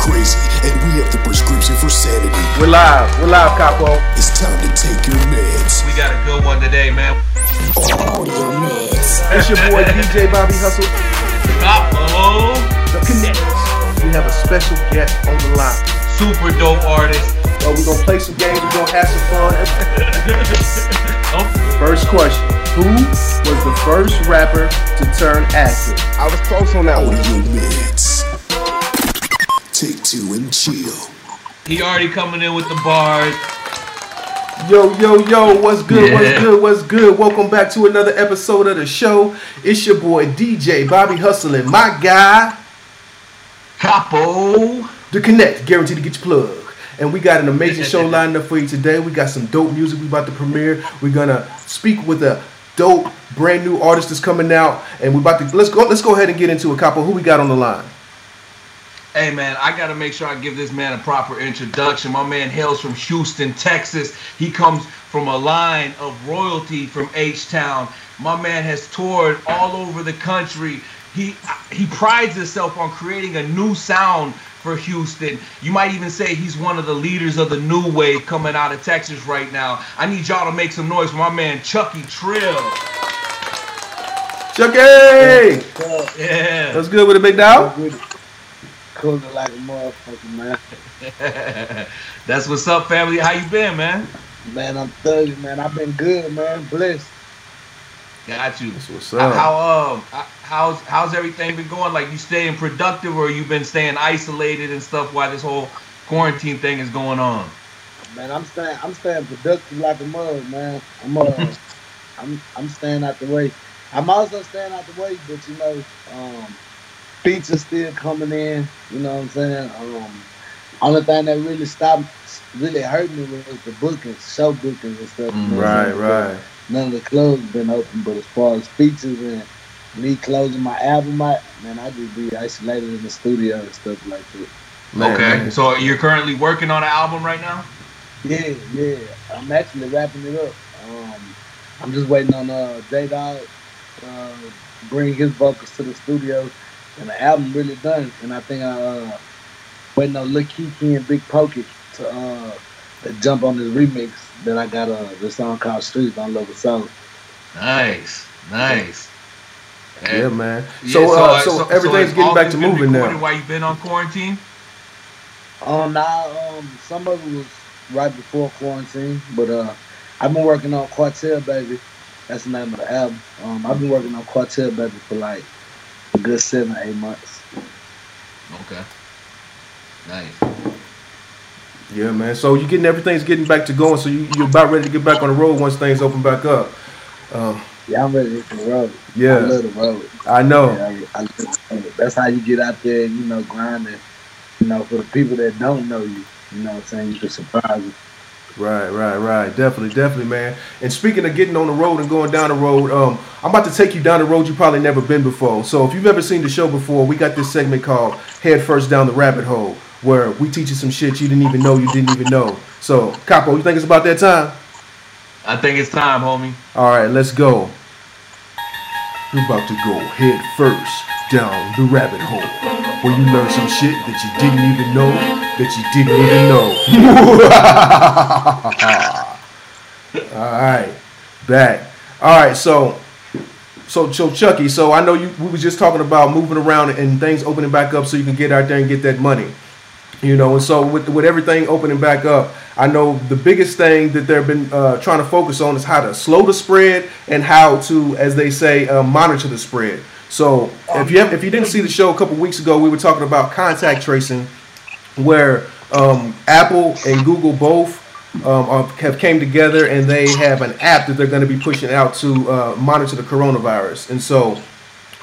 crazy, and we have the prescription for sanity. We're live. We're live, Capo. It's time to take your meds. We got a good one today, man. Audio meds. It's your boy DJ Bobby Hustle, Capo, the Connect. We have a special guest on the line. super dope artist. Uh, we're gonna play some games. We're gonna have some fun. Oh, First question: Who was the first rapper to turn actor? I was close on that one. Audio meds. Take two and chill. he already coming in with the bars. Yo, yo, yo, what's good? What's good? What's good? Welcome back to another episode of the show. It's your boy DJ Bobby Hustling, my guy, Capo. The Connect, guaranteed to get your plug. And we got an amazing show lined up for you today. We got some dope music we about to premiere. We're gonna speak with a dope brand new artist that's coming out, and we about to let's go. Let's go ahead and get into it, Capo. Who we got on the line? Hey man, I gotta make sure I give this man a proper introduction. My man hails from Houston, Texas. He comes from a line of royalty from H Town. My man has toured all over the country. He he prides himself on creating a new sound for Houston. You might even say he's one of the leaders of the new wave coming out of Texas right now. I need y'all to make some noise for my man Chucky Trill. Chucky, Yeah. That's good with it, big dog? Cooling like a motherfucker, man. That's what's up, family. How you been, man? Man, I'm thugging, man. I've been good, man. Blessed. Got you. That's what's up. how um how- how's how's everything been going? Like you staying productive, or you been staying isolated and stuff while this whole quarantine thing is going on? Man, I'm staying I'm staying productive like a mug, man. I'm uh I'm I'm staying out the way. I'm also staying out the way, but you know, um features still coming in, you know what I'm saying? Um only thing that really stopped really hurt me was the bookings, show bookings and stuff. you know what I'm Right, right. none of the clubs been open, but as far as features and me closing my album out, man, I just be isolated in the studio and stuff like that. Man, okay, man. so you're currently working on an album right now. Yeah, yeah. I'm actually wrapping it up. Um, I'm just waiting on uh J Dog uh bring his vocals to the studio and the album really done. And I think I uh waiting on Lil Keke and Big Pokey to uh to jump on this remix that I got uh the song called Streets on Local Soul. Nice, nice. Yeah, man. Yeah, So, uh, so, so everything's it's getting back to moving now. While you been on quarantine? Um, now, um, some of it was right before quarantine, but uh, I've been working on Quartel Baby. That's the name of the album. Um, I've been working on Quartel Baby for like a good seven, eight months. Okay. Nice. Yeah, man. So you're getting everything's getting back to going. So you you're about ready to get back on the road once things open back up. Um, Yeah, I'm ready to hit the road. I yeah, love the road. I know. Yeah, I, I love the road. That's how you get out there and you know grinding. you know for the people that don't know you, you know what I'm saying you can surprise them. Right, right, right. Definitely, definitely, man. And speaking of getting on the road and going down the road, um, I'm about to take you down the road you probably never been before. So if you've ever seen the show before, we got this segment called Head First Down the Rabbit Hole, where we teach you some shit you didn't even know you didn't even know. So, Capo, you think it's about that time? I think it's time, homie. All right, let's go. You're about to go head first down the rabbit hole, where you learn some shit that you didn't even know that you didn't even know. All right, back. All right, so, so, so Chucky. So I know you. We was just talking about moving around and things opening back up, so you can get out there and get that money. You know, and so with with everything opening back up, I know the biggest thing that they've been uh, trying to focus on is how to slow the spread and how to, as they say, uh, monitor the spread. So if you have, if you didn't see the show a couple weeks ago, we were talking about contact tracing, where um, Apple and Google both um, have came together and they have an app that they're going to be pushing out to uh, monitor the coronavirus. And so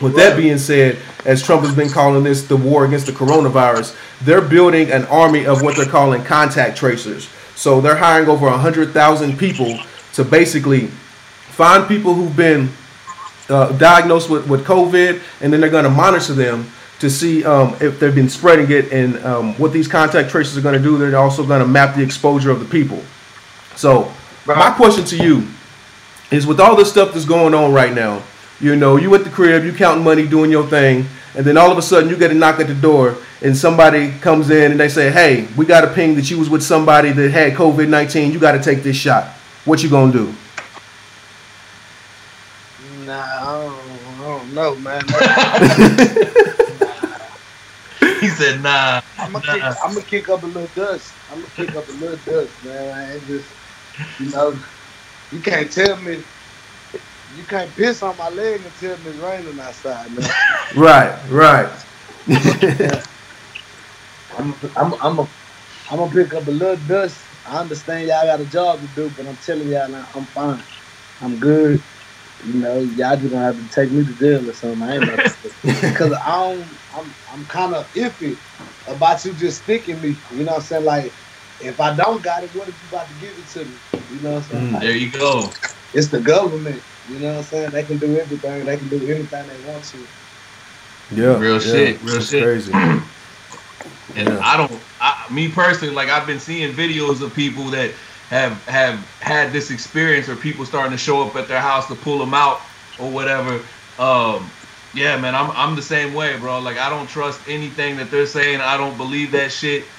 with that being said, as Trump has been calling this the war against the coronavirus, they're building an army of what they're calling contact tracers. So they're hiring over 100,000 people to basically find people who've been uh, diagnosed with, with COVID, and then they're going to monitor them to see um, if they've been spreading it. And um, what these contact tracers are going to do, they're also going to map the exposure of the people. So, my question to you is with all this stuff that's going on right now, you know, you at the crib, you counting money, doing your thing, and then all of a sudden you get a knock at the door, and somebody comes in and they say, "Hey, we got a ping that you was with somebody that had COVID nineteen. You got to take this shot. What you gonna do?" Nah, I don't, I don't know, man. He said, "Nah." I'm gonna nah. kick, I'm gonna kick up a little dust. I'm gonna kick up a little dust, man. I ain't just, you know, you can't tell me, you can't piss on my leg and tell me it's raining outside, man. Right, right. I'm, I'm, I'm, a, I'm gonna pick up a little dust. I understand y'all got a job to do, but I'm telling y'all, now, I'm fine. I'm good. You know, y'all just gonna have to take me to jail or something. I ain't about because I don't, I'm, I'm kind of iffy about you just sticking me. You know what I'm saying? Like, if I don't got it, what if you about to give it to me? You know what I'm saying? Mm. Like, There you go. it's the government. You know what I'm saying? They can do everything. They can do anything they want to. Yeah, Real yeah, shit, real shit. Crazy. And Yeah. I don't, I, me personally, like I've been seeing videos of people that have have had this experience, or people starting to show up at their house to pull them out or whatever. Um, yeah, man, I'm I'm the same way, bro. Like I don't trust anything that they're saying. I don't believe that shit,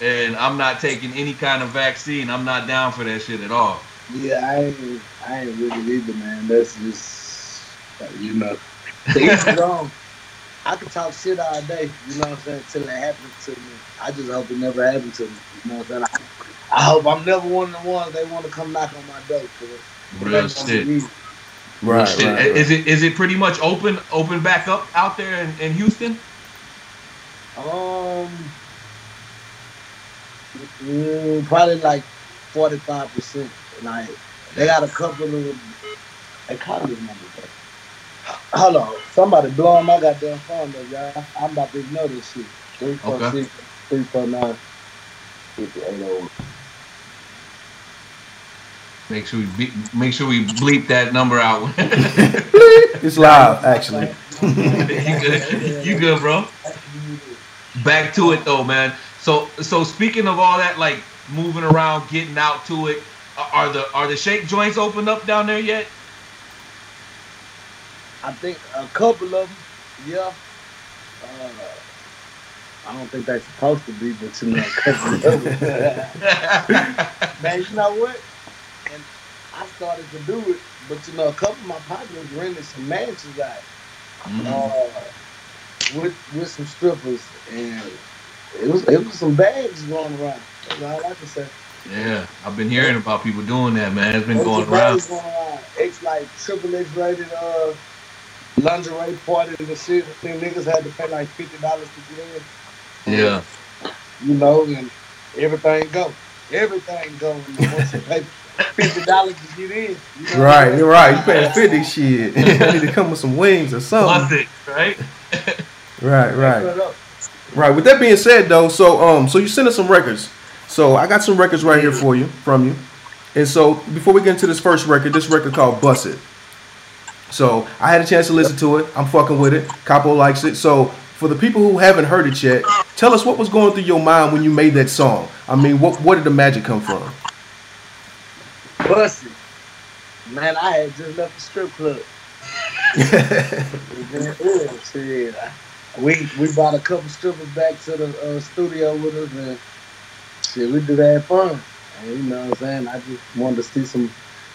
and I'm not taking any kind of vaccine. I'm not down for that shit at all. Yeah, I ain't, I ain't really either, man. That's just, you know, his own. I could talk shit all day, you know what I'm saying, till it happens to me. I just hope it never happened to me, you know what I'm saying. I, I hope I'm never one of the ones they want to come knock on my door. For. Real shit. Right, Real right, shit. right. Is it is it pretty much open open back up out there in, in Houston? Um, mm, probably like 45 percent. Like they got a couple of. They call this number. bro. Hold on, somebody blowing my goddamn phone though, y'all. I'm about to ignore this shit. Three four Okay. six three four nine fifty eight oh. Make sure we be, make sure we bleep that number out. It's live, actually. you good? You good, bro? Back to it though, man. So so speaking of all that, like moving around, getting out to it, are the are the shake joints opened up down there yet? I think a couple of them, yeah. Uh, I don't think they're supposed to be, but you know, a couple of them. Man, you know what? And I started to do it, but you know, a couple of my partners rented some mansions out Mm. uh, with with some strippers, and it was it was some bags going around. That's all I can say. Yeah, I've been hearing about people doing that, man. It's been going around. going around. It's like triple X rated uh lingerie party and shit. I think niggas had to pay like fifty dollars to get in. Yeah, You know, and everything go. Everything go and once you pay fifty dollars to get in. You know Right, you're right. You paying fifty shit. I need to come with some wings or plus something. it, right? Right, right. Put it up. Right. With that being said, though, so um, so you sent us some records. So I got some records right here for you from you. And so before we get into this first record, this record called "Bust It." So I had a chance to listen to it. I'm fucking with it. Capo likes it. So for the people who haven't heard it yet, tell us what was going through your mind when you made that song. I mean, what where did the magic come from? Busted. Man, I had just left the strip club. Yeah, shit. We we brought a couple strippers back to the uh, studio with us, and shit, we did have fun. And you know what I'm saying? I just wanted to see some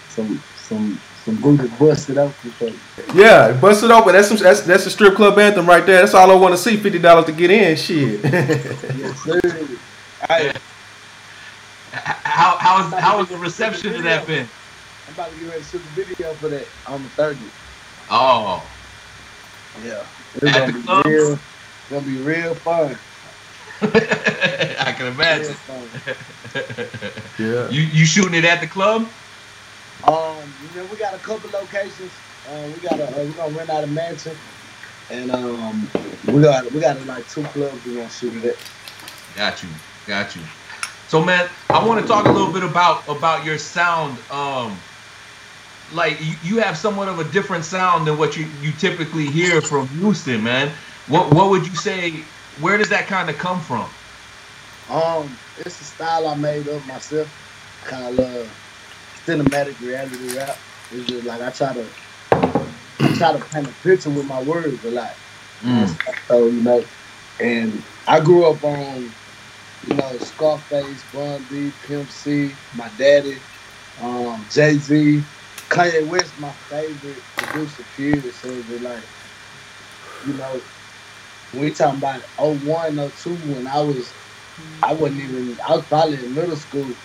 some some some booty busted out for you. yeah, bust it open. That's some, that's that's a strip club anthem right there. That's all I want to see. Fifty dollars to get in. Shit. Yes, sir. Hey, How how is how has the reception to that been? I'm about to get ready to shoot the video for that on the 30th. Oh, Yeah. It's At gonna the be club? real. It's gonna be real fun. I can imagine. yeah. You you shooting it at the club? Um, you know, we got a couple locations. Uh, we got a uh, we're gonna rent out a mansion, and um, we got we got like two clubs we're gonna shoot it at. Got you, got you. So man, I want to talk a little bit about about your sound. Um, like you, you have somewhat of a different sound than what you you typically hear from Houston, man. What what would you say? Where does that kind of come from? Um, it's a style I made up myself, kind of uh, cinematic reality rap. It's just like I try to I try to paint a picture with my words a lot. Mm. So you know, and I grew up on you know Scarface, Bun B, Pimp C, my daddy, um, Jay Z, Kanye West, my favorite producer. Period. So it's like you know, we talking about 01, 02, when I was, I wasn't even, I was probably in middle school,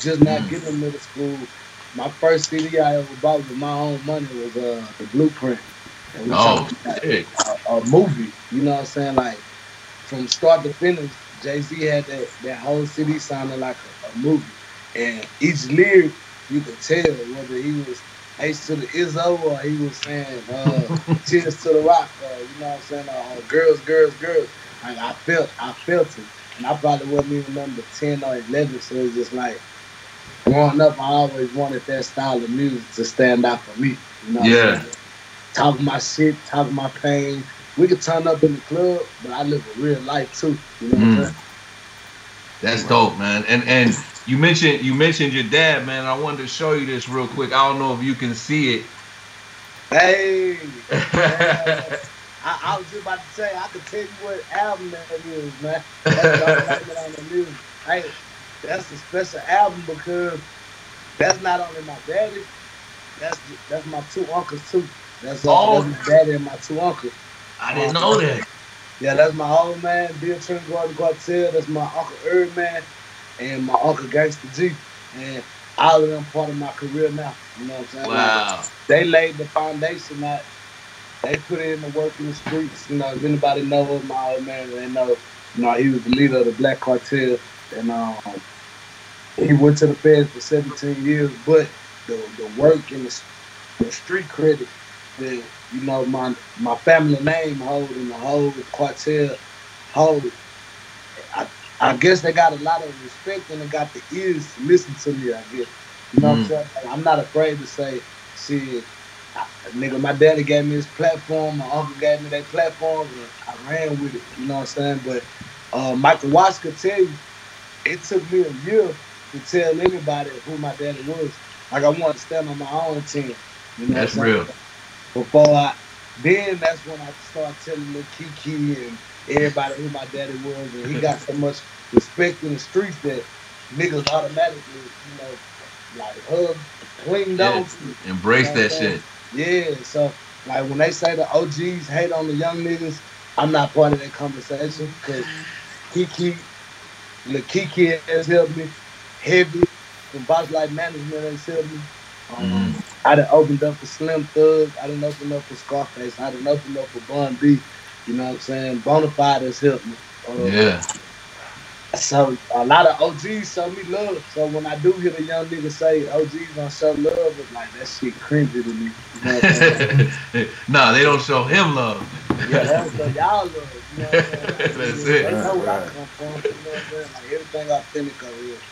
just not Mm. getting in middle school. My first CD I ever bought with my own money was uh, The Blueprint. And we Oh, talking about a, a movie, you know what I'm saying? Like, from start to finish, Jay Z had that, that whole city sounding like a, a movie. And each lyric, you could tell whether he was H to the Izzo or he was saying uh, Cheers to the Rock, or, you know what I'm saying? Uh, uh, girls, girls, girls. Like, I felt, I felt it. And I probably wasn't even number 10 or 11, so it's just like, growing up, I always wanted that style of music to stand out for me. You know what I'm Yeah. saying? Talk my shit, talk my pain. We could turn up in the club, but I live a real life too. You know what Mm. I'm saying? That's dope, man. And and you mentioned you mentioned your dad, man. I wanted to show you this real quick. I don't know if you can see it. Hey, I, I was just about to say I could tell you what album that is, man. That's what on the music. Hey, that's a special album because that's not only my daddy, that's that's my two uncles too. That's, uh, Oh. that's my daddy and my two uncles. I didn't know that. Yeah, that's my old man, Bill Trin Gordon Gartel. That's my uncle Herb man, and my uncle Gangster G. And all of them part of my career now. You know what I'm saying? Wow. they laid the foundation that they put in the work in the streets. You know, if anybody knows my old man, they know, you know, he was the leader of the Black Cartel. And um, he went to the feds for 17 years, but the, the work and the, the street credit that, you know, my my family name hold and the whole cartel hold, I, I guess they got a lot of respect and they got the ears to listen to me, I guess. You know what I'm Mm. saying? I'm not afraid to say, shit, I, nigga, my daddy gave me his platform, my uncle gave me that platform, and I ran with it. You know what I'm saying? But uh, Michael Watts could tell you, it took me a year to tell anybody who my daddy was. Like I wanted to stand on my own team. You know That's what I'm saying? Before I, then that's when I start telling Lil Keke and everybody who my daddy was, and he got so much respect in the streets that niggas automatically, you know, like hug, cling down Yeah. Embrace You know that shit. Yeah, so like when they say the OGs hate on the young niggas, I'm not part of that conversation because Keke, Lil Keke has helped me heavy. From Boss Life Management has helped me. Um, Mhm. I done opened up for Slim Thug. I done opened up for Scarface. I done opened up for Bun B. You know what I'm saying? Bonafide has helped me. Uh, Yeah. So a lot of OGs show me love. So when I do hear the young nigga say OGs gonna show love, it's like that shit cringy to me. You know what I'm saying? nah, they don't show him love. Yeah, that's what y'all love. You know what I'm? Like, That's They it. know where I come from. You know what I'm saying? Like everything authentic over here.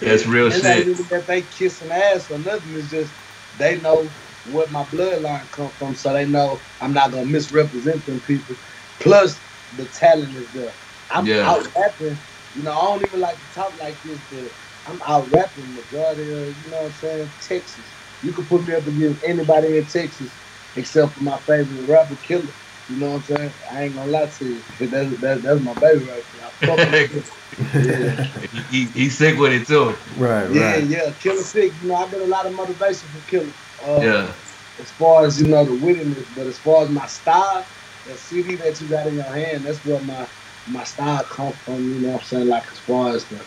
That's real It ain't shit. even that they kissing ass or nothing. It's just they know where my bloodline come from, so they know I'm not gonna misrepresent them people. Plus, the talent is there. I'm Yeah. out rapping. You know, I don't even like to talk like this, but I'm out rapping majority of, you know what I'm saying, Texas. You can put me up against anybody in Texas except for my favorite rapper, Killer. You know what I'm saying? I ain't gonna lie to you. That's, that's, that's my baby right there. I fuck with Killer. Yeah. he, he, he's sick with it too. Right, Yeah, right. yeah, yeah. Killer Sick. You know, I get a lot of motivation from Killer. Uh, Yeah. As far as you know, the wittiness, but as far as my style, that CD that you got in your hand, that's where my my style come from. You know what I'm saying? Like as far as the,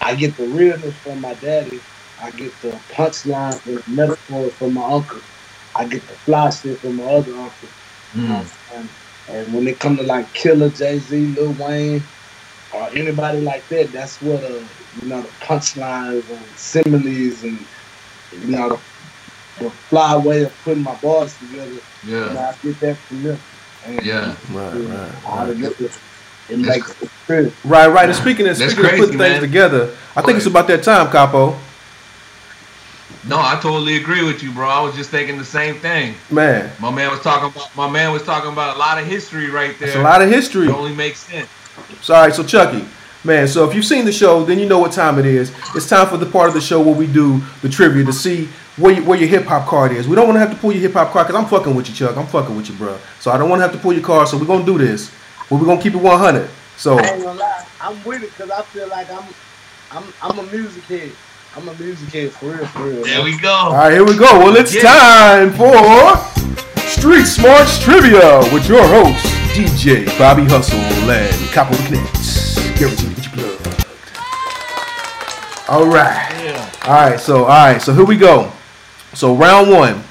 I get the realness from my daddy. I get the punchline and the metaphor from my uncle. I get the fly shit from my other uncle. You know Mm. what And when it come to like Killer, Jay Z, Lil Wayne, or anybody like that, that's what uh you know the punchlines and similes and you know the, the fly way of putting my bars together. You know, I get that from them. And, Yeah. Right, you know, right, how to right. get it. It makes it good. Right, right. And speaking of That's speaking of crazy, putting things together, I think it's about that time, Capo. No, I totally agree with you, bro. I was just thinking the same thing. Man, My man was talking about my man was talking about a lot of history right there. it's a lot of history. It only makes sense. So, all right, so Chucky, man, so if you've seen the show, then you know what time it is. It's time for the part of the show where we do the trivia to see where, you, where your hip hop card is. We don't want to have to pull your hip hop card because I'm fucking with you, Chuck. I'm fucking with you, bro. So I don't want to have to pull your card. So we're gonna do this, but we're gonna keep it 100. So I ain't gonna lie, I'm with it because I feel like I'm, I'm, I'm a music head. I'm a music head for real, for real. There we go. all right, here we go. Well, it's Yeah. time for Street Smarts Trivia with your host DJ Bobby Hustle and Capo the Connects. Ready to get you plugged. All right. Yeah. All right, so all right, so here we go. So round one,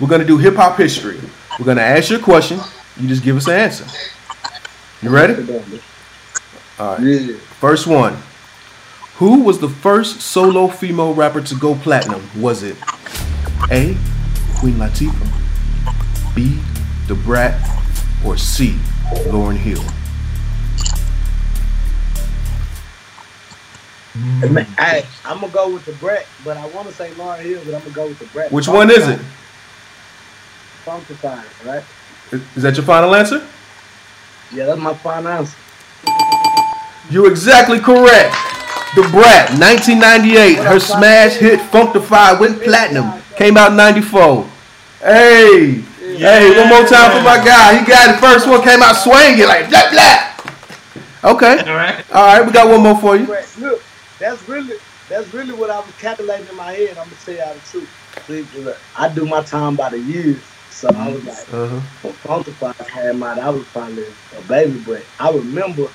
we're gonna do hip hop history. We're gonna ask you a question. You just give us an answer. You ready? All right. Yeah. First one. Who was the first solo female rapper to go platinum? Was it A. Queen Latifah, B. The Brat, or C. Lauryn Hill? Man, I, I'm gonna go with the Brett, but I want to say Lauryn Hill, but I'm gonna go with the Brett. Which one is it? Funkdafied, right? Is is that your final answer? Yeah, that's my final answer. You're exactly correct. The Brat, 1998. Her smash hit Funkdafied went platinum. Came out in 94. Hey, hey, one more time for my guy. He got it. First one came out swinging like blah blah. Okay. All right. All right, we got one more for you. Look, that's really that's really what I was calculating in my head. I'm gonna tell y'all the truth. I do my time by the years, so I was like, Uh-huh. when Funkdafied came out, I was probably a baby, but I remember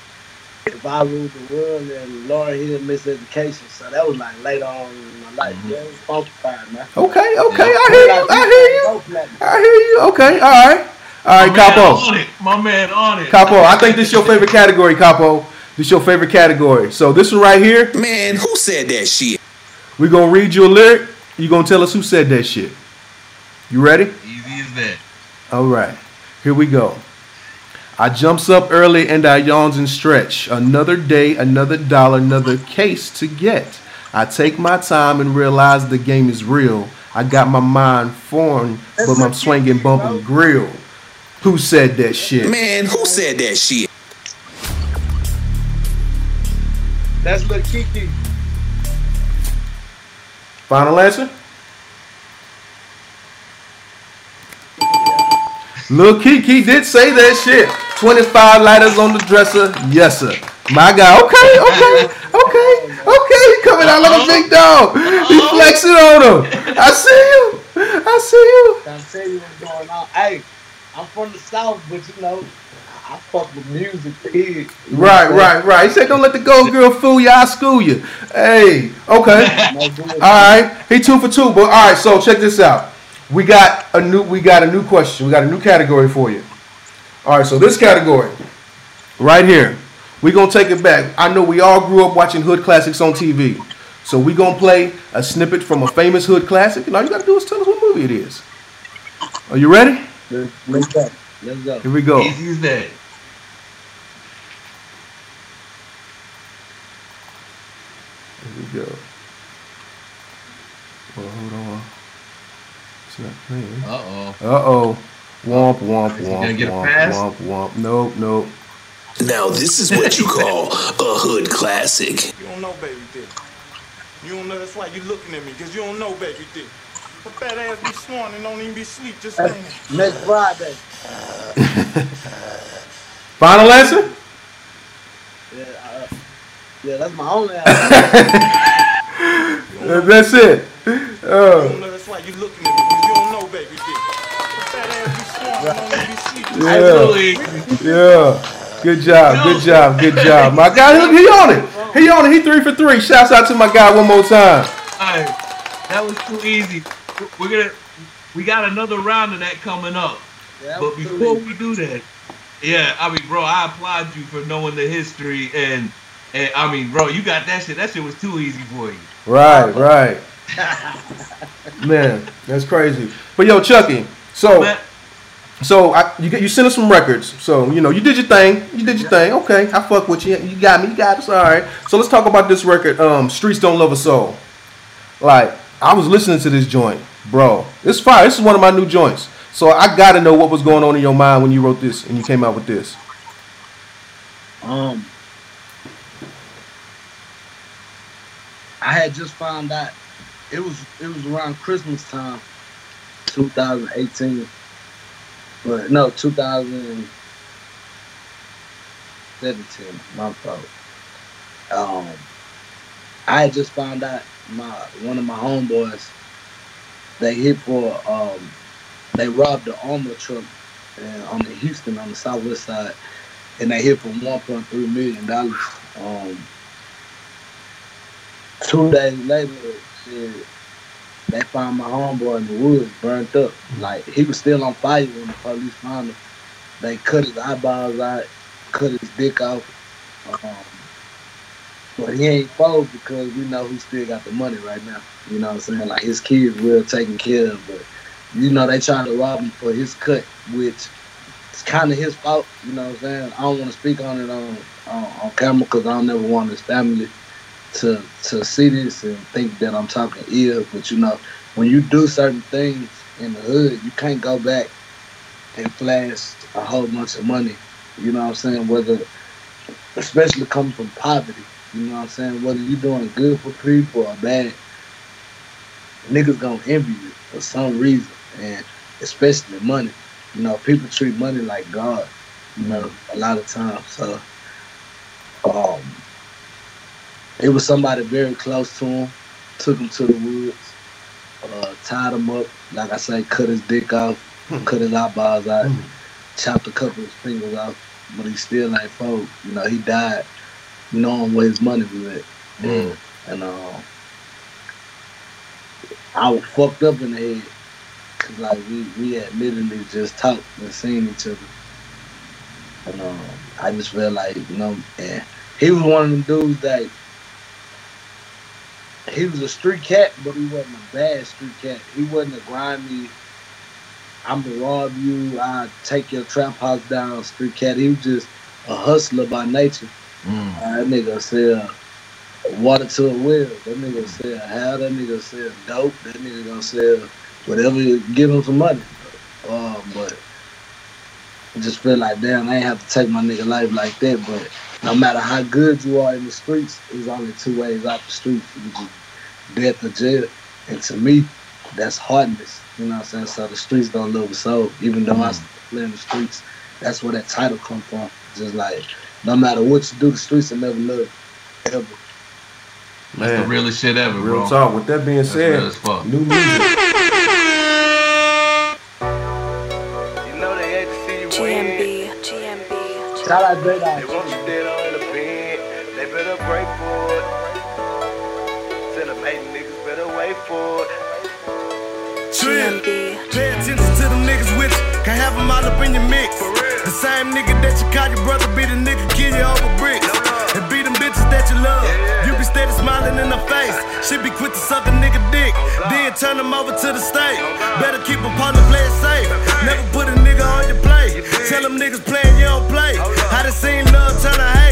if I ruled the world and Lauryn Hill miseducation, so that was like later on in my life. Mm-hmm. Yeah, it was Funkdafied, man. Okay, okay, I hear you. I hear you. I hear you. Okay, all right. All right, My Capo. on it. My man on it. Capo, I think this is your favorite category, Capo. This is your favorite category. So this one right here, Man, who said that shit? we're gonna read you a lyric. You're gonna tell us who said that shit. You ready? Easy as that. All right, here we go. I jumps up early and I yawns and stretch. Another day, another dollar, another case to get. I take my time and realize the game is real. I got my mind formed, but I'm swinging, bumping grill. Who said that shit? Man, who said that shit? That's Lil Keke. Final answer? Lil Keke did say that shit. 25 lighters on the dresser. Yes, sir. My guy. Okay, okay, okay, okay. He coming out like a big dog. He uh-huh. flexing on him. I see you. I see you. Trying to tell you what's going on. Hey, I'm from the South, but you know, I, I fuck with music, period. You Right, right, right. He said, don't let the gold girl fool you. I'll school you. Hey, okay. saying? No bullshit. All right, he two for two. But all right, so check this out. We got a new, we got a new question. We got a new category for you. All right, so this category, right here, we gonna take it back. I know we all grew up watching hood classics on TV, so we gonna play a snippet from a famous hood classic, and all you gotta do is tell us what movie it is. Are you ready? Let's, let's go. Let's go. Here we go. Easy as that. Here we go. Well, hold on. It's not playing. Uh oh. Womp womp womp gonna get a womp womp womp. Nope, nope. Now this is what you call a hood classic. You don't know baby dick. You don't know that's why you looking at me, cause you don't know baby dick. The fat ass be sworn and don't even be sleep, just That's standing. next Friday. Final answer? Yeah, uh, yeah, that's my only answer. That's it. You don't know that's why you looking at me, Yeah. Absolutely. yeah. Good job. Good job. Good job. My guy, he, he on it. He on it. He three for three. Shouts out to my guy one more time. Alright, that was too easy. We're gonna, we got another round of that coming up. Yeah, that But before we do that, yeah, I mean, bro, I applaud you for knowing the history and, and I mean, bro, you got that shit. That shit was too easy for you. Right, right. Man, that's crazy. But yo, Chucky. So, Man, so I, you you sent us some records. So you know you did your thing. You did your thing. Okay, I fuck with you. You got me. You got us. All right. So let's talk about this record. Um, Streets Don't Love a Soul. Like I was listening to this joint, bro. It's fire. This is one of my new joints. So I got to know what was going on in your mind when you wrote this and you came out with this. Um, I had just found out it was it was around Christmas time, 2018. But no, 2017. My fault. Um, I just found out my one of my homeboys. They hit for um, they robbed the armor truck uh, on the Houston on the southwest side, and they hit for 1.3 million dollars. Um, two days later, shit, they found my homeboy in the woods, burnt up. Like he was still on fire when the police found him. They cut his eyeballs out, cut his dick off. Um, but he ain't fold because we know he still got the money right now. You know what I'm saying? Like his kids real taken care of, but you know they trying to rob him for his cut, which it's kind of his fault. You know what I'm saying? I don't want to speak on it on on, on camera because I don't never want his family to to see this and think that I'm talking ill. But you know, when you do certain things in the hood, you can't go back and flash a whole bunch of money. You know what I'm saying? Whether, especially coming from poverty, you know what I'm saying? Whether you're doing good for people or bad, niggas gonna envy you for some reason, and especially money. You know, people treat money like God. You know, a lot of times. So, um, it was somebody very close to him. Took him to the woods, uh, tied him up. Like I say, cut his dick off, cut his eyeballs out, chopped a couple of his fingers off. But he still ain't fold. You know, he died knowing where his money was at. Mm. And uh, I was fucked up in the head. Cause like we, we had literally just talked and seen each other. And um, I just felt like, you know, and he was one of them dudes that he was a street cat, but he wasn't a bad street cat. He wasn't a grimy, I'm gonna rob you, I take your trap house down street cat. He was just a hustler by nature. Mm. That nigga sell water to a well. That nigga sell how that nigga sell dope. That nigga gonna sell whatever you give him some money. Um, but I just feel like damn, I ain't have to take my nigga life like that. But no matter how good you are in the streets, there's only two ways out the streets, which is death or jail. And to me, that's hardness. You know what I'm saying? So the streets don't live a soul. Even though I still play in the streets, that's where that title come from. Just like no matter what you do, the streets will never love. you, Ever. That's the Man, realest shit ever, real bro. talk. With that being That's said, real as fuck. new music. You know they hate to see you win. GMB, GMB. Shout out Dre They want you dead on better wait for it. GMB. Pay attention to them niggas with you. Can't have them all up in your mix. The same nigga that you call your brother be the nigga kill you over bricks. And be them bitches that you love. You be steady smiling in her face. She be quick to suck a nigga dick. Then turn them over to the state. Better keep them partner playing safe. Never put a nigga on your plate. Tell them niggas playing, you don't play. I done seen love turn to hate.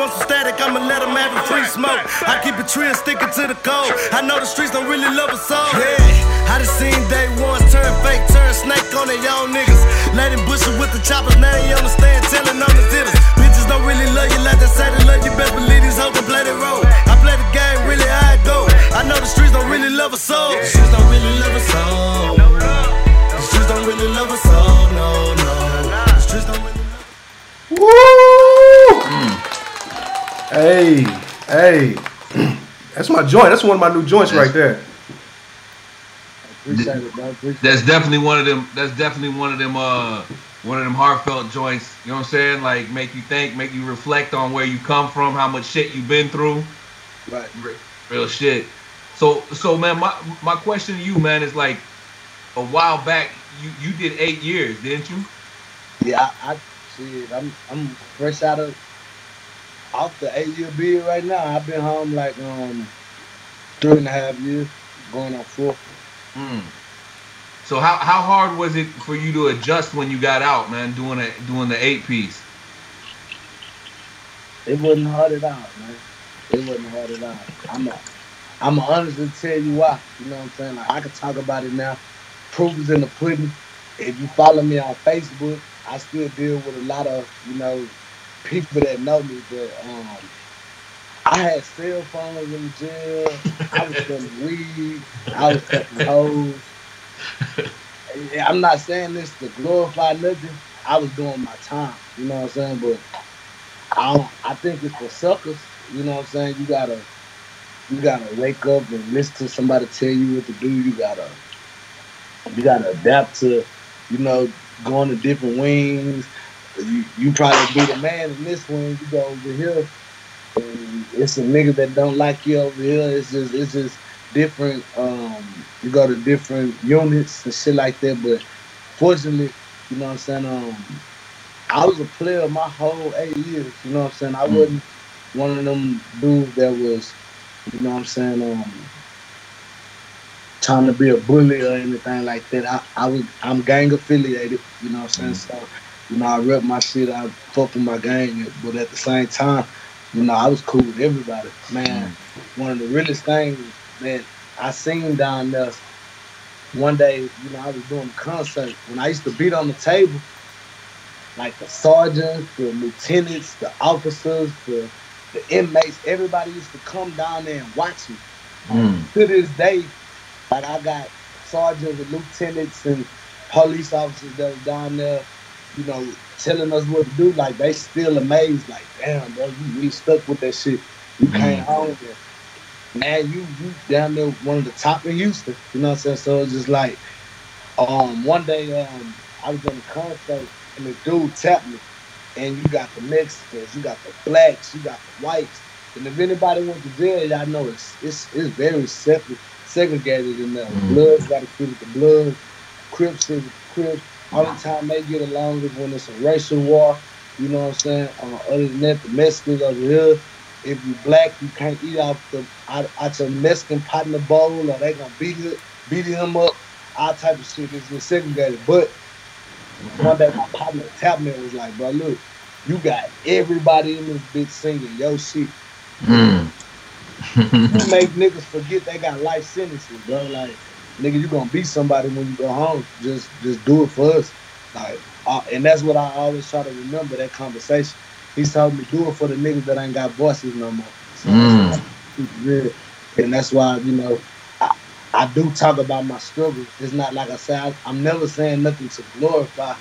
Want some static, I'ma let them have it free smoke. I keep it true and sticking to the code. I know the streets don't really love us all. Yeah, I done seen day ones turn fake, turn snake on their young niggas. Let him bush with the choppers, now you understand, telling on the zitters. Bitches don't really love you like they say they love you. Best believe these hoes can play their role. I play the game really how it go. I know the streets don't really love us all. The streets don't really love us all. The streets don't really love us all. No, no. The streets don't really love Woo! Hey, hey. That's my joint. That's one of my new joints right there. It, That's definitely one of them. That's definitely one of them. Uh, one of them heartfelt joints. You know what I'm saying? Like make you think, make you reflect on where you come from, how much shit you've been through. Right. Real shit. So, so man, my my question to you, man, is like, a while back, you you did eight years, didn't you? Yeah, I, I shit, I'm I'm fresh out of off the eight year bid right now. I've been home like um three and a half years, going on four. Mm. So how how hard was it for you to adjust when you got out, man, doing a doing the eight piece? It wasn't hard at all, man. It wasn't hard at all. I'm a I'm a honestly tell you why. You know what I'm saying? Like I can talk about it now. Proof is in the pudding. If you follow me on Facebook, I still deal with a lot of you know people that know me, but um, I had cell phones in the jail. I was selling weed. I was selling hoes. I'm not saying this to glorify nothing. I was doing my time. You know what I'm saying? But I don't, I think it's for suckers. You know what I'm saying? You gotta you gotta wake up and listen to somebody tell you what to do. You gotta you gotta adapt to, you know, going to different wings. You, you probably be the man in this one. You go over here, and it's a nigga that don't like you over here. It's just it's just different. Um, you go to different units and shit like that. But fortunately, you know what I'm saying. Um, I was a player my whole eight years. You know what I'm saying. I wasn't one of them dudes that was, you know what I'm saying. Um, trying to be a bully or anything like that. I, I was I'm gang affiliated, you know what I'm saying? So, you know, I rep my shit, I fuck with my gang, but at the same time, you know, I was cool with everybody. Man, one of the realest things that I seen down there one day, you know, I was doing a concert when I used to beat on the table, like the sergeants, the lieutenants, the officers, the the inmates, everybody used to come down there and watch me. Mm. To this day, like I got sergeants and lieutenants and police officers that was down there, you know, telling us what to do. Like they still amazed, like, damn, bro, you really stuck with that shit. You came home there. Man, you you down there one of the top in Houston. You know what I'm saying? So it's just like um one day um I was in a concert and the dude tapped me. And you got the Mexicans, you got the blacks, you got the whites. And if anybody went to jail, y'all know it's it's it's very separate segregated in there. Mhm. Bloods got to fit with the blood, Crips with the Crips. Only time they get along is when it's a racial war. You know what I'm saying? Uh, other than that, the Mexicans over here, if you black, you can't eat off the out, out your Mexican partner bowl, or they gonna beat it, beat him up. All type of shit. It's segregated. But one day my partner tapped me and was like, "Bro, look, you got everybody in this bitch singing your shit." Mm. you make niggas forget they got life sentences, bro. Like, nigga, you gonna beat somebody when you go home. Just just do it for us. Like, uh, and that's what I always try to remember that conversation. He told me do it for the niggas that ain't got voices no more. So Mm. that's. And that's why, you know, I, I do talk about my struggle. It's not like I said I, am never saying nothing to glorify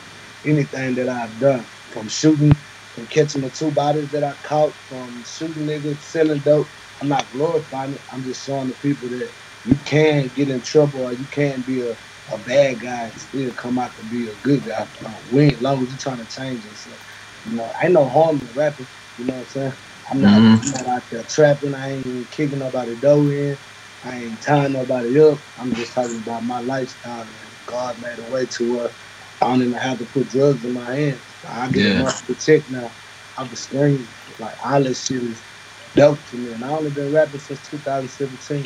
anything that I've done. From shooting, from catching the two bodies that I caught, from shooting niggas, selling dope. I'm not glorifying it. I'm just showing the people that you can get in trouble or you can be a, a bad guy and still come out to be a good guy. Uh, we, as long as you're trying to change yourself. You know, ain't no harm in rapping. You know what I'm saying? I'm not, Mhm. I'm not out there trapping. I ain't even kicking nobody dough in. I ain't tying nobody up. I'm just talking about my lifestyle. And God made a way to where I don't even have to put drugs in my hands. I get Yeah. monthly check now. I'm the screen. Like all this shit is dope to me. And I only been rapping since 2017.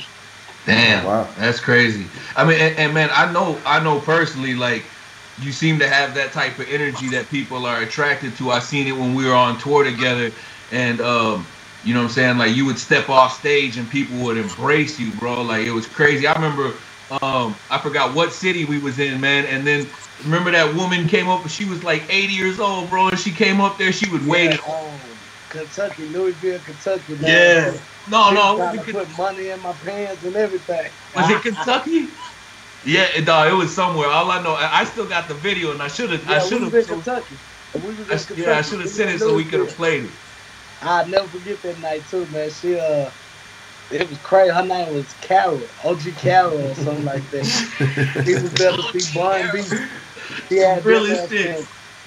Damn, Wow. that's crazy. I mean, and, and man, I know, I know personally, like you seem to have that type of energy that people are attracted to. I seen it when we were on tour together, and um, you know what I'm saying. Like you would step off stage and people would embrace you, bro. Like it was crazy. I remember, um, I forgot what city we was in, man, and then. Remember that woman came up? And she was like 80 years old, bro. And she came up there. She would wait. Yeah, um, Kentucky, Louisville, Kentucky. Man. Yeah. No, She no. was it trying was to put money in my pants and everything. Was it Kentucky? Yeah, it, no, it was somewhere. All I know, I, I still got the video, and I should have, Yeah, I should have, Kentucky. We was in I, Kentucky. yeah, I should have We sent it so we could have played it. I'll never forget that night too, man. She uh it was crazy. Her name was Carol, OG Carol or something like that. He was there to see Bun B. She had been there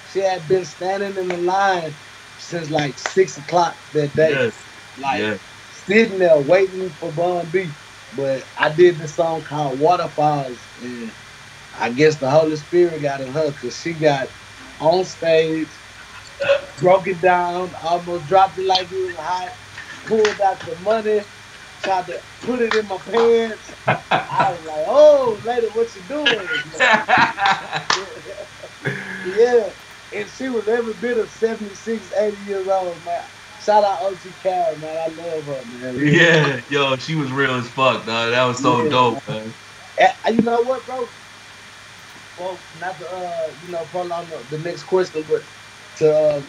she had been standing in the line since like six o'clock that day. Yes, Like yeah. sitting there waiting for Bun B. But I did this song called Waterfalls and I guess the Holy Spirit got in her because she got on stage, broke it down, almost dropped it like it was hot, pulled out the money, tried to put it in my pants. I was like, oh, lady, what you doing? yeah. And she was every bit of 76, 80 years old, man. shout out OG Cal, man. I love her, man. Yeah, yo, she was real as fuck, dog. That was so Yeah. dope, man. And, and you know what, bro? Well, not to uh, you know, prolong the, the next question, but to uh,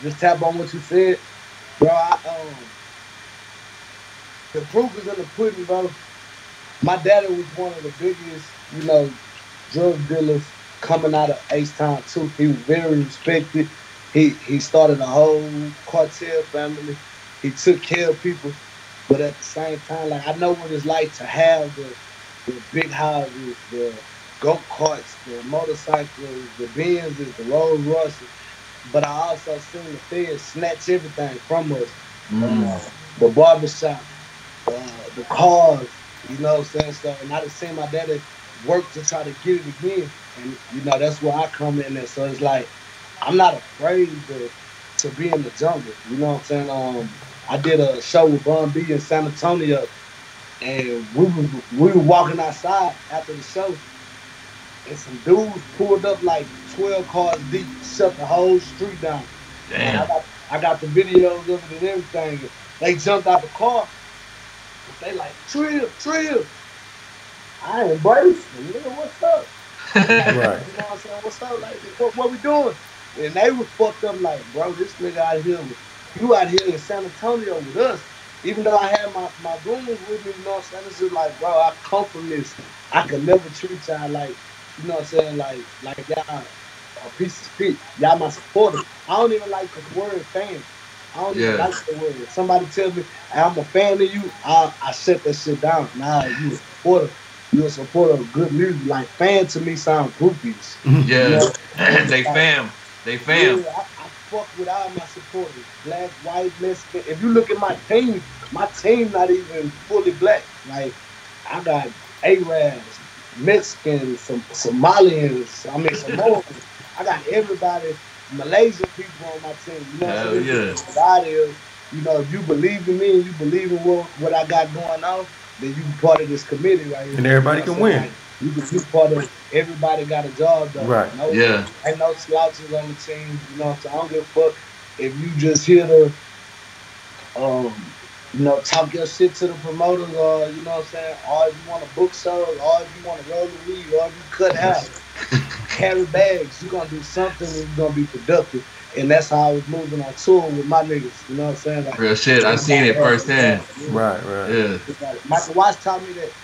just tap on what you said, bro. I, um, the proof is in the pudding, bro. My daddy was one of the biggest, you know, drug dealers coming out of H Town too. He was very respected. He he started a whole cartel family. He took care of people, but at the same time, like I know what it's like to have the the big houses, the go karts, the motorcycles, the Benzes, the Rolls Royces. But I also seen the feds snatch everything from us. Mm. Uh, the barbershop, uh, the cars, you know what I'm saying? So, and I just seen my daddy work to try to get it again. And, you know, that's where I come in there. So it's like, I'm not afraid to, to be in the jungle. You know what I'm saying? Um, I did a show with Bun B in San Antonio, and we were, we were walking outside after the show, and some dudes pulled up like 12 cars deep, shut the whole street down. And I Damn. got, I got the videos of it and everything. They jumped out the car. They like, Trill, Trill. I embrace them. Nigga, what's up? Right. You know what I'm saying? What's up? Like, what, what we doing? And they was fucked up like, bro, this nigga out here, with, you out here in San Antonio with us. Even though I had my, my goons with me, you know what I'm saying? It's just like, bro, I come from this. I could never treat y'all like, you know what I'm saying? Like, like y'all a piece of shit. Y'all my supporters. I don't even like the word fan. I don't even like the word. If somebody tell me I'm a fan of you, I, I shut that shit down. Nah, you a supporter. You a supporter of good music. Like fan to me sound groupies. Yeah, they fam. They fam. Yeah, I, I fuck with all my supporters. Black, white, Mexican. If you look at my team, my team not even fully black. Like I got Arabs, Mexicans, some Somalians, I mean Samoans. I got everybody, Malaysian people on my team. You know what I'm Hell saying? yeah. What is, you know, if you believe in me and you believe in what, what I got going on, then you be part of this committee right here. And everybody You know can what win. saying? Like, you can be part of everybody got a job done. Right. No, Yeah. Ain't no slouches on the team. You know what I'm saying? I don't give a fuck if you just here to, um, you know, talk your shit to the promoters, or you know what I'm saying, or if you want to book shows, or if you want to roll the weed, or if you cut out, carry bags, you're gonna do something and you're gonna be productive. And that's how I was moving on tour with my niggas. You know what I'm saying? Like, Real shit. I seen it firsthand. Right, right. Yeah. Michael Watts taught me that.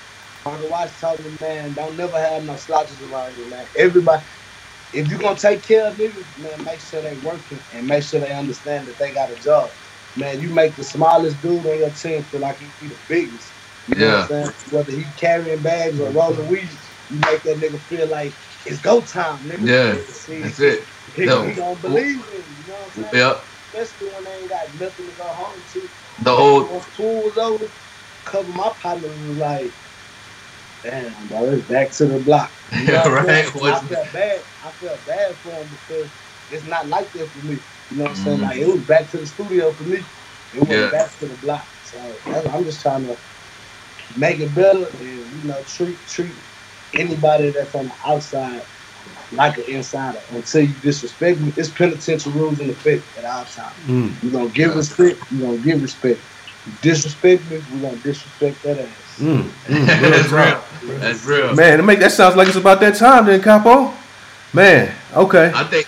Michael Watts told me, man, don't never have no slouches around you, man. Everybody, if you're gonna take care of niggas, man, make sure they working and make sure they understand that they got a job. Man, you make the smallest dude on your team feel like he be the biggest. You know what I'm saying? Whether he carrying bags or rolling weed, you make that nigga feel like it's go time, nigga. Yeah. See, That's it. He, No. don't believe in you, know what I'm saying? Yep. Especially when they ain't got nothing to go home to. The old When school was over, of my partners was like, damn, bro, it's back to the block. You know what Right, saying? I felt bad. I felt bad for him because it's not like that for me. You know what I'm saying? Like, it was mm. back to the studio for me. It was Yeah. back to the block. So I'm just trying to make it better and, you know, treat treat anybody that's on the outside like an insider. Until you disrespect me, it's penitential rules in effect at our time. Mm. You gonna give respect, you gonna give respect. You disrespect me, we gonna disrespect that ass. Mm. Mm. That's Real real. That's real. Man, it make that sounds like it's about that time then, Capo. Man, okay. I think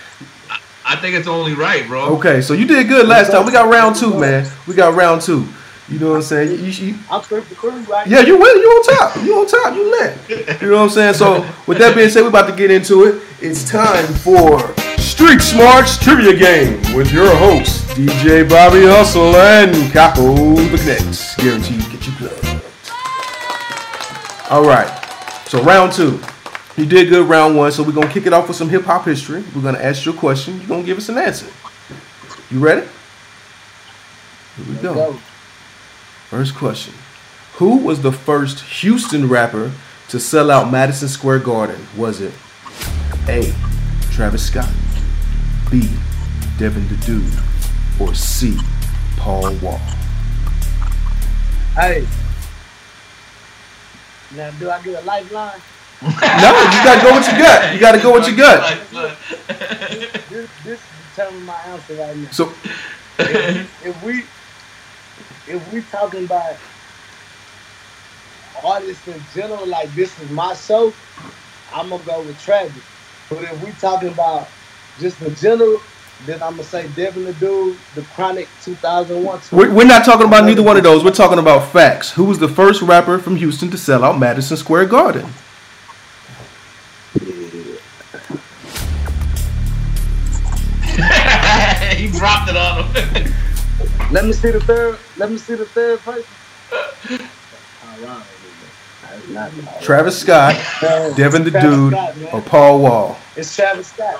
I- I think it's only right, bro. Okay, so you did good last time. We got round two, man. We got round two. You know what I'm saying? You, you, I'm three for three, right? yeah, you win. You on top. You on top. You lit. You know what I'm saying? So with that being said, we're about to get into it. It's time for Street Smarts Trivia Game with your hosts, DJ Bobby Hustle and Capo the Knicks. Guaranteed to get you plugged. All right. So round two. You did good round one, so we're gonna kick it off with some hip hop history. We're gonna ask you a question. You're gonna give us an answer. You ready? Here we Let's go. First question. Who was the first Houston rapper to sell out Madison Square Garden? Was it A. Travis Scott, B. Devin the Dude, or C. Paul Wall? Hey. Now, do I get a lifeline? No, you gotta go with your gut. You gotta go with your gut. This, this determines my answer right now. So if, if we if we talking about artists in general, like this is my show, I'm gonna go with Travis. But if we talking about just the general, then I'm gonna say Devin the Dude, The Chronic 2001. We're, we're not talking about neither one of those. We're talking about facts. Who was the first rapper from Houston to sell out Madison Square Garden? he dropped it on him. Let me see the third. Let me see the third person. All right. That's not- Travis Scott, Devin the Travis Dude, Scott, or Paul Wall? It's Travis Scott.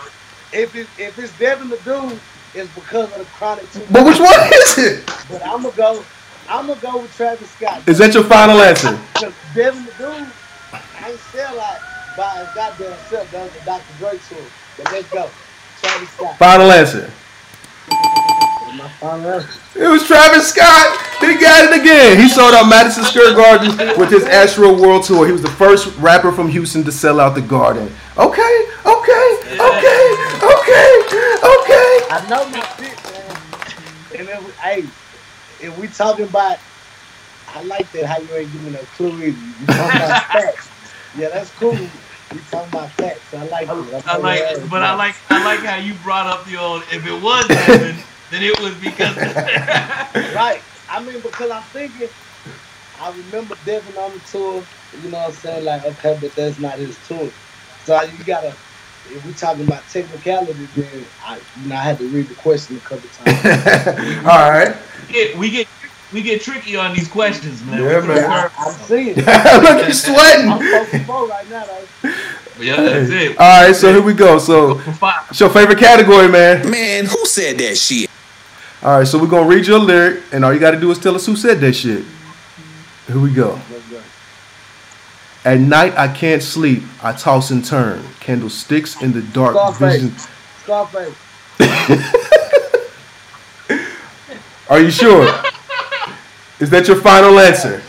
If it, if it's Devin the Dude, it's because of the Chronic 2001. But which one is it? But I'm gonna go. I'm gonna go with Travis Scott. Is that your final answer? Because Devin the Dude I ain't sell out by his goddamn self. That was the Dr. Dre tour. But let's go. Travis Scott. Final answer. My final answer. It was Travis Scott. He got it again. He sold out Madison Square Garden with his Astro World Tour. He was the first rapper from Houston to sell out the Garden. Okay, okay, okay, okay, okay. I know my shit, man. And if we, hey, if we talking about, I like that how you ain't giving no clue either. You talking about facts. Yeah, that's cool. We talking about facts. I like it. I like, but I like, I like how you brought up the old. If it was Devin, then it was because. Right. I mean, because I'm thinking, I remember Devin on the tour. You know what I'm saying? Like, okay, but that's not his tour. So you gotta. If we're talking about technicality, then I, you know, I had to read the question a couple times. All right. get, we get we get tricky on these questions, man. Yeah, We man. I, I'm seeing. Look, he's sweating. I'm four for right now, though. Yeah, that's it. All right, so here we go. So, For five. it's your favorite category, man. Man, who said that shit? All right, so we're gonna read you a lyric, and all you got to do is tell us who said that shit. Here we go. At night I can't sleep. I toss and turn. Candlesticks in the dark. Vision. Scarface. Scarface. Are you sure? Is that your final answer?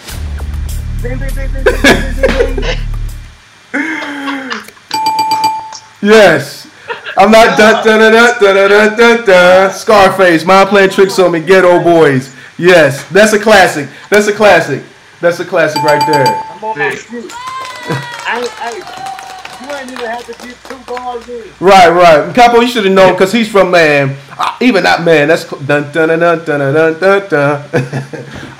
Yes. I'm not dun dun dun dun dun dun dun dun. Scarface, mind playing tricks on me, Geto Boys. Yes, that's a classic. That's a classic. That's a classic right there. I'm on my Sick. shit. I ain't, hey, you ain't even have to get two bars in. Right, right. Capo, you should have known because he's from man. Uh, even that man. That's cl- dun dun dun dun dun dun dun dun.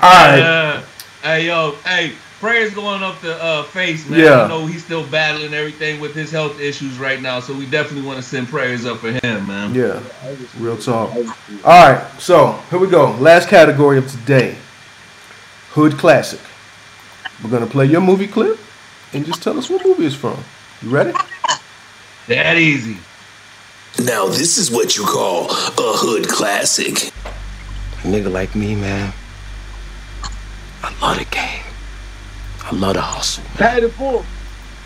All right. Uh, hey yo, hey, prayers going up the uh, face, man. Yeah. I know he's still battling everything with his health issues right now, so we definitely want to send prayers up for him, man. Yeah. Real talk. All right. So here we go. Last category of today. Hood classic. We're gonna play your movie clip and just tell us what movie it's from. You ready? That easy. Now this is what you call a hood classic. A nigga like me, man, I love the game. I love the hustle. Pay the full.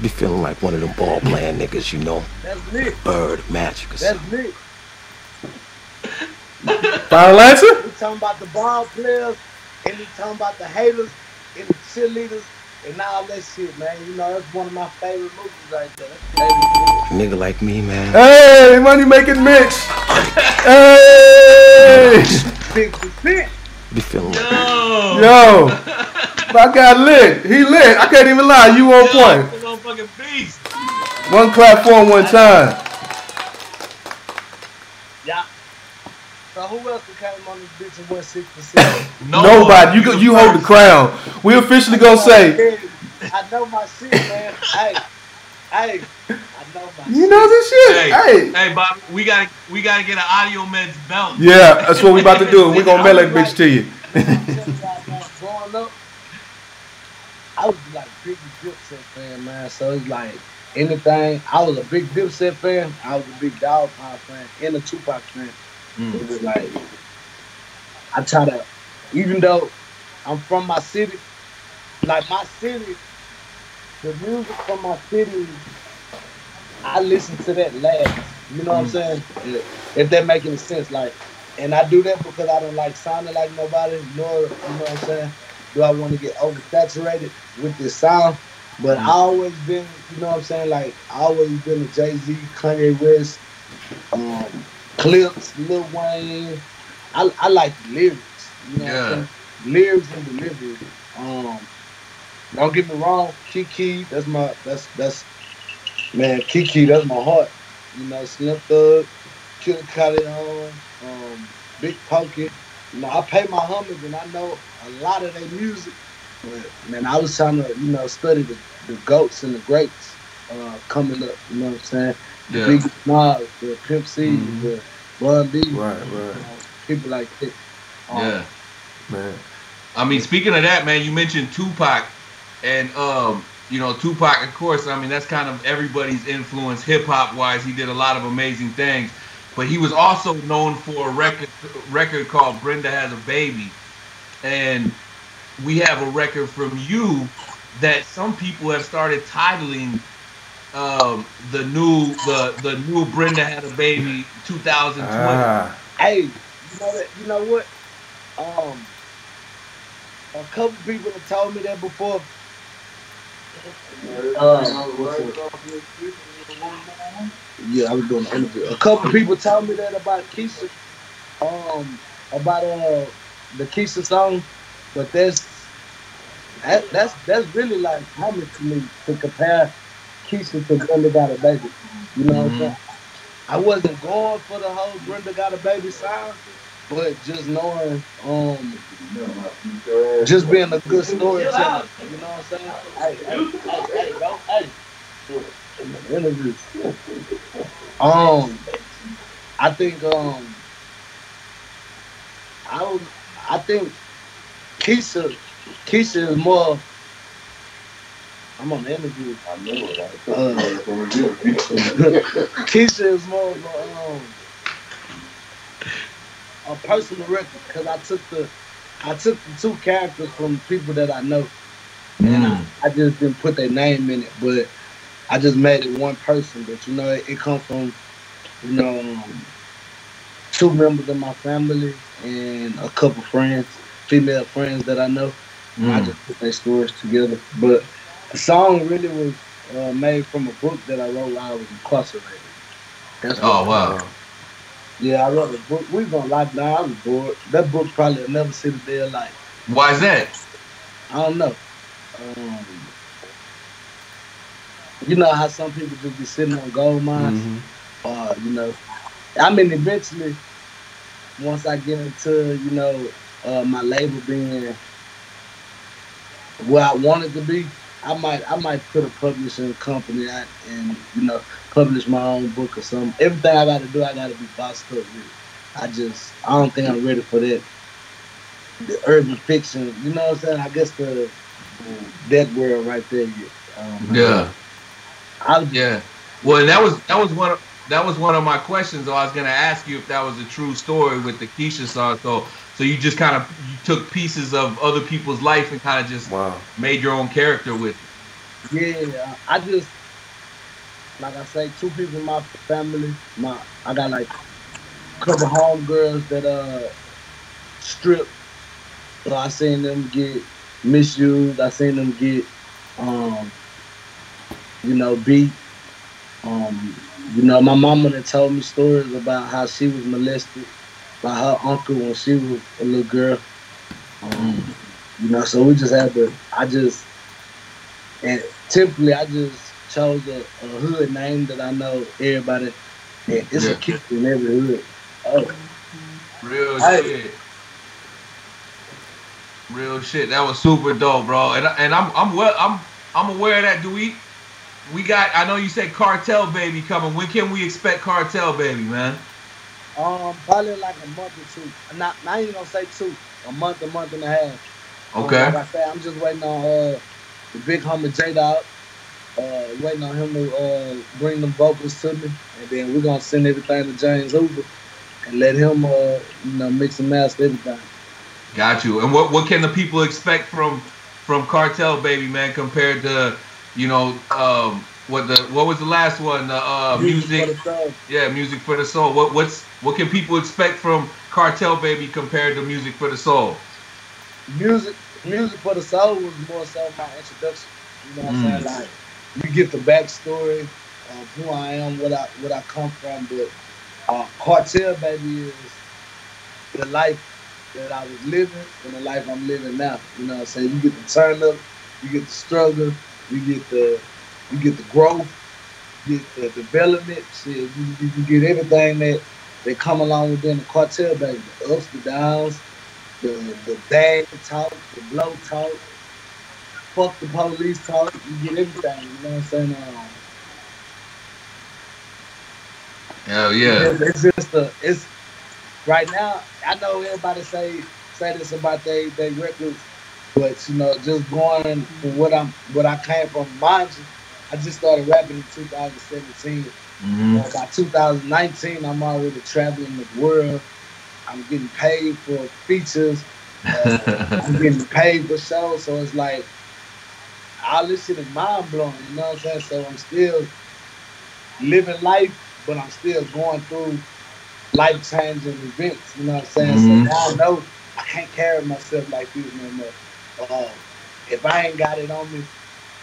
Be feeling like one of them ball playing niggas, you know, That's lit. bird, magic or something. That's lit. Final answer? We talking about the ball players, and we talking about the haters, and the cheerleaders, and all that shit, man. You know, that's one of my favorite movies right there. That's A nigga like me, man, Hey, money making mix. Hey, Big percent. Be feeling like Yo, yo, my guy lit. He lit. I can't even lie. You on yo, point. the motherfucking beast. One clap for him one time. Yeah. So who else that came on this bitch and went six percent? No Nobody. You you hold the crown. We officially gonna say. I know my shit, man. hey, hey, I know my You know this shit. Hey, Hey. hey, Bob, we gotta we gotta get an audio meds belt. Yeah, that's what we about to do. We gonna mail that bitch to you. Growing up, I was like big Dipset fan, man. So it's like anything. I was a big Dipset fan. I was a big Dog Pound fan and a Tupac fan. Mm. It was like I try to, even though I'm from my city, like my city, the music from my city, I listen to that last. You know what I'm saying? If that make any sense, like, and I do that because I don't like sounding like nobody, nor you know what I'm saying. Do I want to get oversaturated with this sound? But I always been, you know what I'm saying? Like, I always been a Jay Z, Kanye West, um, Clipse, Lil Wayne. I, I like lyrics. You know what Yeah. I'm saying? Lyrics and delivery. Um, don't get me wrong, Keke, that's my that's that's man, Keke, that's my heart. You know, Slim Thug, Killa Kyleon um, Big Pokey. You know, I pay my homage and I know a lot of their music. But man, I was trying to, you know, study the, the goats and the greats uh, coming up. You know what I'm saying? The Yeah. Big Nas, the Pimp C, Mhm. the Bun B, Right, you right, know, people like that. Um, Yeah. man. I mean, speaking of that, man, you mentioned Tupac, and um, you know, Tupac, of course. I mean, that's kind of everybody's influence, hip hop wise. He did a lot of amazing things, but he was also known for a record record called "Brenda Has a Baby," and we have a record from you that some people have started titling um, the new the the new Brenda Had a Baby 2020. Ah, Hey, you know that? You know what? Um, a couple people have told me that before. Yeah, I was doing an interview. A couple people told me that about Keisha, um, about uh the Keisha song, but that's that, that's that's really like common to me to compare Keisha to Brenda Got a Baby. You know what I'm Mhm. saying? I wasn't going for the whole Brenda Got a Baby sound, but just knowing, um, just being a good storyteller. You know what I'm saying? Hey, hey, hey, hey, hey. Interview. Um, I think um, I would, I think Keisha, Keisha is more. I'm on the interview. I know it. Uh, Keisha is more of a, um, a personal record because I took the, I took the two characters from people that I know, and I, I just didn't put their name in it, but I just made it one person. But you know, it, it come from, you know, um, two members of my family and a couple friends, female friends that I know. And I Mm. just put their stories together. But the song really was uh, made from a book that I wrote while I was incarcerated. That's Oh wow. Yeah, I wrote the book. We was on lockdown. I was bored. That book probably will never see the day of life. Why is that? I don't know. Um, you know how some people just be sitting on gold mines? mhm. uh, you know, I mean, eventually, once I get into, you know, uh, my label being where I want it to be, I might, I might put a publishing company out and, you know, publish my own book or something. Everything I got to do, I got to be bossed up with. I just, I don't think I'm ready for that. The urban fiction, you know what I'm saying? I guess the that world right there. yet. Um, Yeah. I was Yeah. Well, and that was that was one of that was one of my questions. I was gonna ask you if that was a true story with the Keisha song. So so you just kind of you took pieces of other people's life and kind of just Wow. made your own character with it. Yeah, I just like I say, two people in my family. My I got like a couple homegirls that uh strip. So I seen them get misused. I seen them get um you know beat. Um you know my mama that told me stories about how she was molested by her uncle when she was a little girl. Um, you know, so we just had to. I just and typically I just chose a, a hood name that I know everybody. And it's Yeah. a kid in every hood. Oh, Real shit. Real shit. That was super dope, bro. And and I'm I'm well I'm I'm aware of that. Do we we got I know you said cartel baby coming. When can we expect cartel baby, man? um, probably like a month or two. Not, I ain't gonna say two. A month, a month and a half. Um, Okay. like I said, I'm just waiting on uh, the big homie J Dog. Uh, waiting on him to uh, bring them vocals to me, and then we're gonna send everything to James Hoover and let him, uh, you know, mix and master everything. Got you. And what what can the people expect from from Cartel Baby Man compared to you know um what the what was the last one the uh music for the soul. yeah music for the soul what what's what can people expect from Cartel Baby compared to music for the soul music music for the soul was more so my introduction. You know what Mm. I'm saying? Like you get the backstory of who I am, what I what I come from, but uh Cartel baby is the life that I was living and the life I'm living now. You know what I'm saying? You get the turn up, you get the struggle, you get the you get the growth, you get the development, you, you, you get everything that that come along with being a cartel baby. The ups, the downs, the the bad talk, the blow talk, fuck the police talk, you get everything, you know what I'm saying? Um, Hell yeah. It's, it's just a it's right now. I know everybody say say this about they they records, but you know, just going from what I'm what I came from. Mind you, I just started rapping in 2017. Mhm. Uh, by 2019, I'm already traveling the world. I'm getting paid for features. Uh, I'm getting paid for shows. So it's like all this shit is mind blowing. You know what I'm saying? So I'm still living life, but I'm still going through life changing events. You know what I'm saying? Mhm. So now I know I can't carry myself like this no more. Uh, if I ain't got it on me,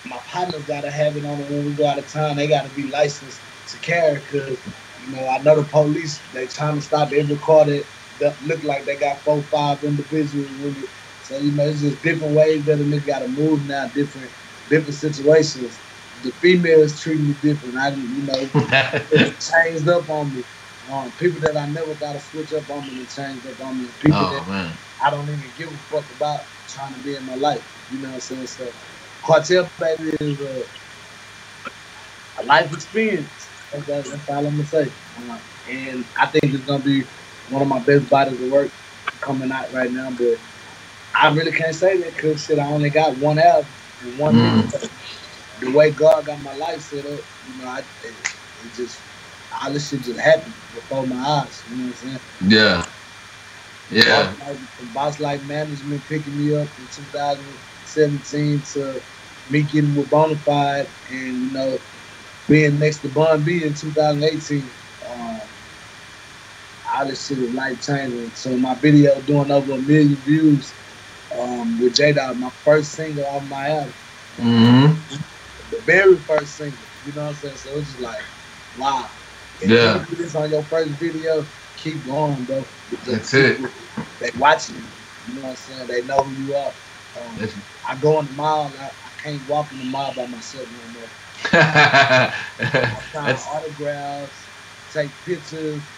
my partners gotta have it on them when we go out of town. They gotta be licensed to carry because you know I know the police. They trying to stop every car that, that look like they got four, five individuals with it. So you know it's just different ways that a nigga gotta move now. Different, different situations. The females treat me different. I, didn't, you know, it changed up on me. Um, people that I never thought to switch up on me, they changed up on me. People Oh that man. I don't even give a fuck about trying to be in my life. You know what I'm saying? So, Cartel Baby is a, a life experience. That's, that's, that's all I'm gonna say. Uh, and I think it's gonna be one of my best bodies of work coming out right now. But I really can't say that because shit, I only got one album and one. Mm. The way God got my life set up, you know, I, it, it just all this shit just happened before my eyes. You know what I'm saying? Yeah. Yeah. Boss Life, Boss Management picking me up in 2017 to me getting with Bonafide and, you know, being next to Bun B in 2018. Um, all this shit is life changing. So my video doing over a million views um, with J my first single off my album, Mm-hmm. the very first single. You know what I'm saying? So it's just like, wow. If Yeah. you this on your first video, keep going, bro. That's it. They watching you. You know what I'm saying? They know who you are. Um, I go in the mall. I, I can't walk in the mall by myself no more. I sign autographs, take pictures.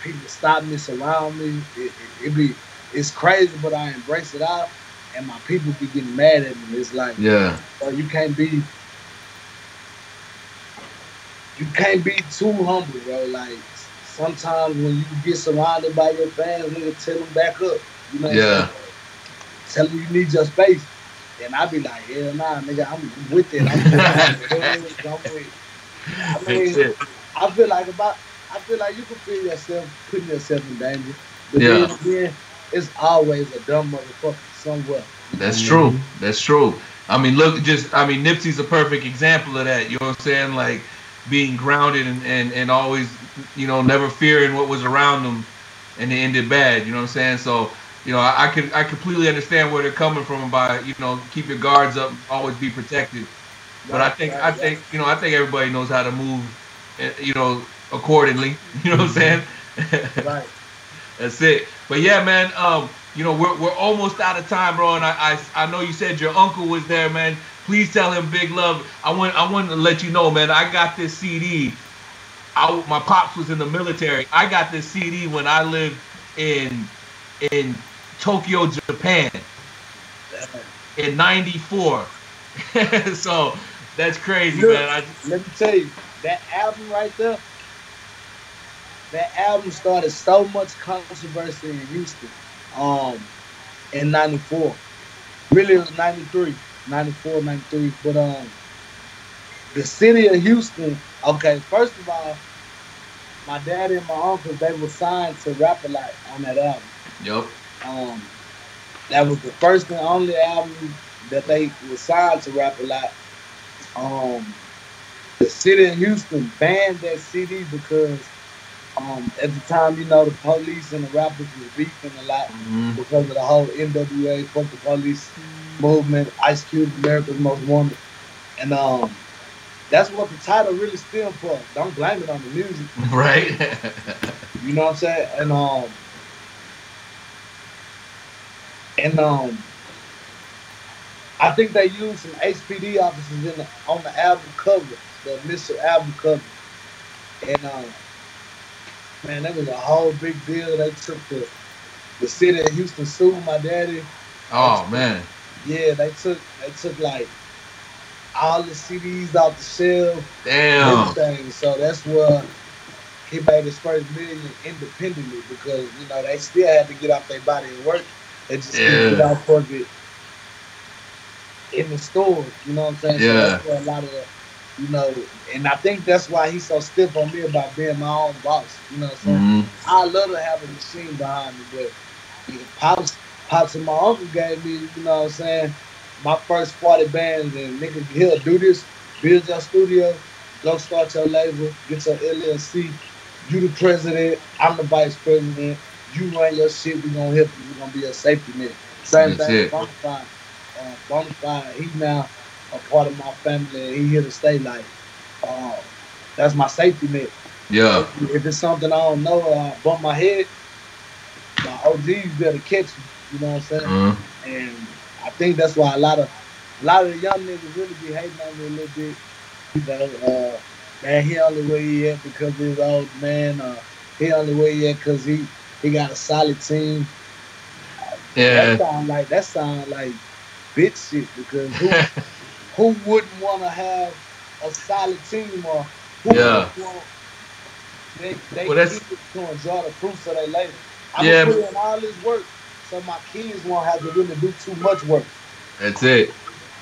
People stop me, surround me. It, it, it be it's crazy, but I embrace it all. And my people be getting mad at me. It's like, yeah. bro, you can't be you can't be too humble, bro. Like sometimes when you get surrounded by your fans, nigga, tell them back up. You know what Yeah. I'm saying? Tell them you need your space. And I be like, hell nah, nigga, I'm with it. I'm with it. I'm with it. I mean, I feel like about I feel like you can feel yourself putting yourself in danger. But Yeah. then again, it's always a dumb motherfucker somewhere. That's true. That's true. I mean, look, just I mean, Nipsey's a perfect example of that. You know what I'm saying? Like being grounded and, and, and always, you know, never fearing what was around them, and it ended bad. You know what I'm saying? So, you know, I, I can I completely understand where they're coming from by you know keep your guards up, always be protected. But I think I think you know I think everybody knows how to move, eh, you know, accordingly. You know what I'm saying? Right. That's it. But yeah, man. Um, you know, we're, we're almost out of time, bro. And I, I I know you said your uncle was there, man. Please tell him big love. I want I want to let you know, man. I got this CD. I, my pops was in the military. I got this CD when I lived in in Tokyo, Japan, in '94. so that's crazy, Look, man. I, Let me tell you, that album right there, that album started so much controversy in Houston um, in 94. Really, it was 93, 94, 93. But um, the city of Houston, okay, first of all, my dad and my uncle, they were signed to Rap a Lot on that album. Yup. Um, that was the first and only album that they were signed to Rap a Lot. Um, the city of Houston banned that CD because um, at the time, you know, the police and the rappers was beefing a lot Mhm. because of the whole NWA, fuck the police movement, Ice Cube, America's Most Wanted. And um, that's what the title really stemmed for. Don't blame it on the music. Right. You know what I'm saying? And um, And um, I think they used some HPD officers in the, on the album cover, the initial album cover. And um, man, that was a whole big deal. They took the the city of Houston sued my daddy. Oh man. Yeah, they took they took like all the CDs off the shelf, Damn. everything. So that's where he made his first million independently because you know they still had to get off their body and work. They just couldn't get Yeah. off of it in the store. You know what I'm saying? So Yeah. that's where a lot of the, you know, and I think that's why he's so stiff on me about being my own boss. You know what I'm saying? Mhm. I love to have a machine behind me, but pops, pops and my uncle gave me, you know what I'm saying, my first 40 bands and nigga, he'll do this, build your studio, go start your label, get your LLC, you the president, I'm the vice president, you run your shit, we gonna help you, we gonna be a safety net. Same That's thing Bonafide. Uh, Bonafide, he now a part of my family and he here to stay like, uh, that's my safety net. Yeah. If it's something I don't know, uh, bump my head, my OGs better catch me. You know what I'm saying? Mhm. And I think that's why a lot of a lot of the young niggas really be hating on me a little bit. You know, uh, man, he only where he at because he's old man. Uh, he only where he at because he he got a solid team. Yeah. That sound like that sound like bitch shit because who who wouldn't want to have a solid team or who Yeah. want they they Well, that's- to enjoy the fruits of their labor. I'm Yeah, gonna put but- in all this work so my kids won't have to really do too much work. That's it.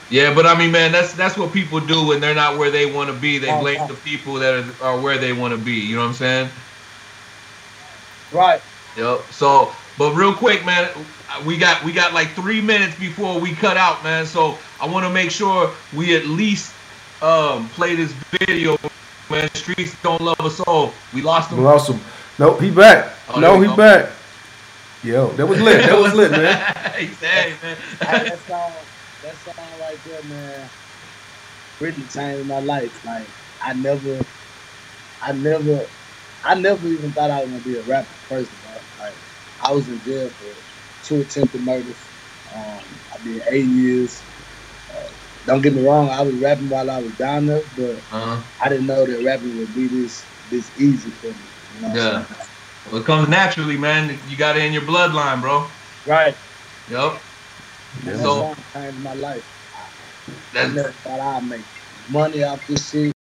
Yeah, but I mean, man, that's that's what people do when they're not where they want to be. They blame the people that are, are where they want to be. You know what I'm saying? Right. Yep. So, but real quick, man, we got we got like three minutes before we cut out, man. So I want to make sure we at least um play this video, man. Streets don't love us all. We lost We them. lost him. Nope, he back. Oh, no, he go. back. Yo, that was lit. That was lit, man. he said, man. Hey, that song, that song right there, man, really changed my life. Like I never, I never, I never even thought I was gonna be a rapper. First of like I was in jail for two attempted murders. Um, I did eight years. Uh, don't get me wrong, I was rapping while I was down there, but Uh-huh. I didn't know that rapping would be this this easy for me. You know Yeah. Well, it comes naturally, man. You got it in your bloodline, bro. Right. Yep. That So changed my life. I that's never thought I'd make money off this shit.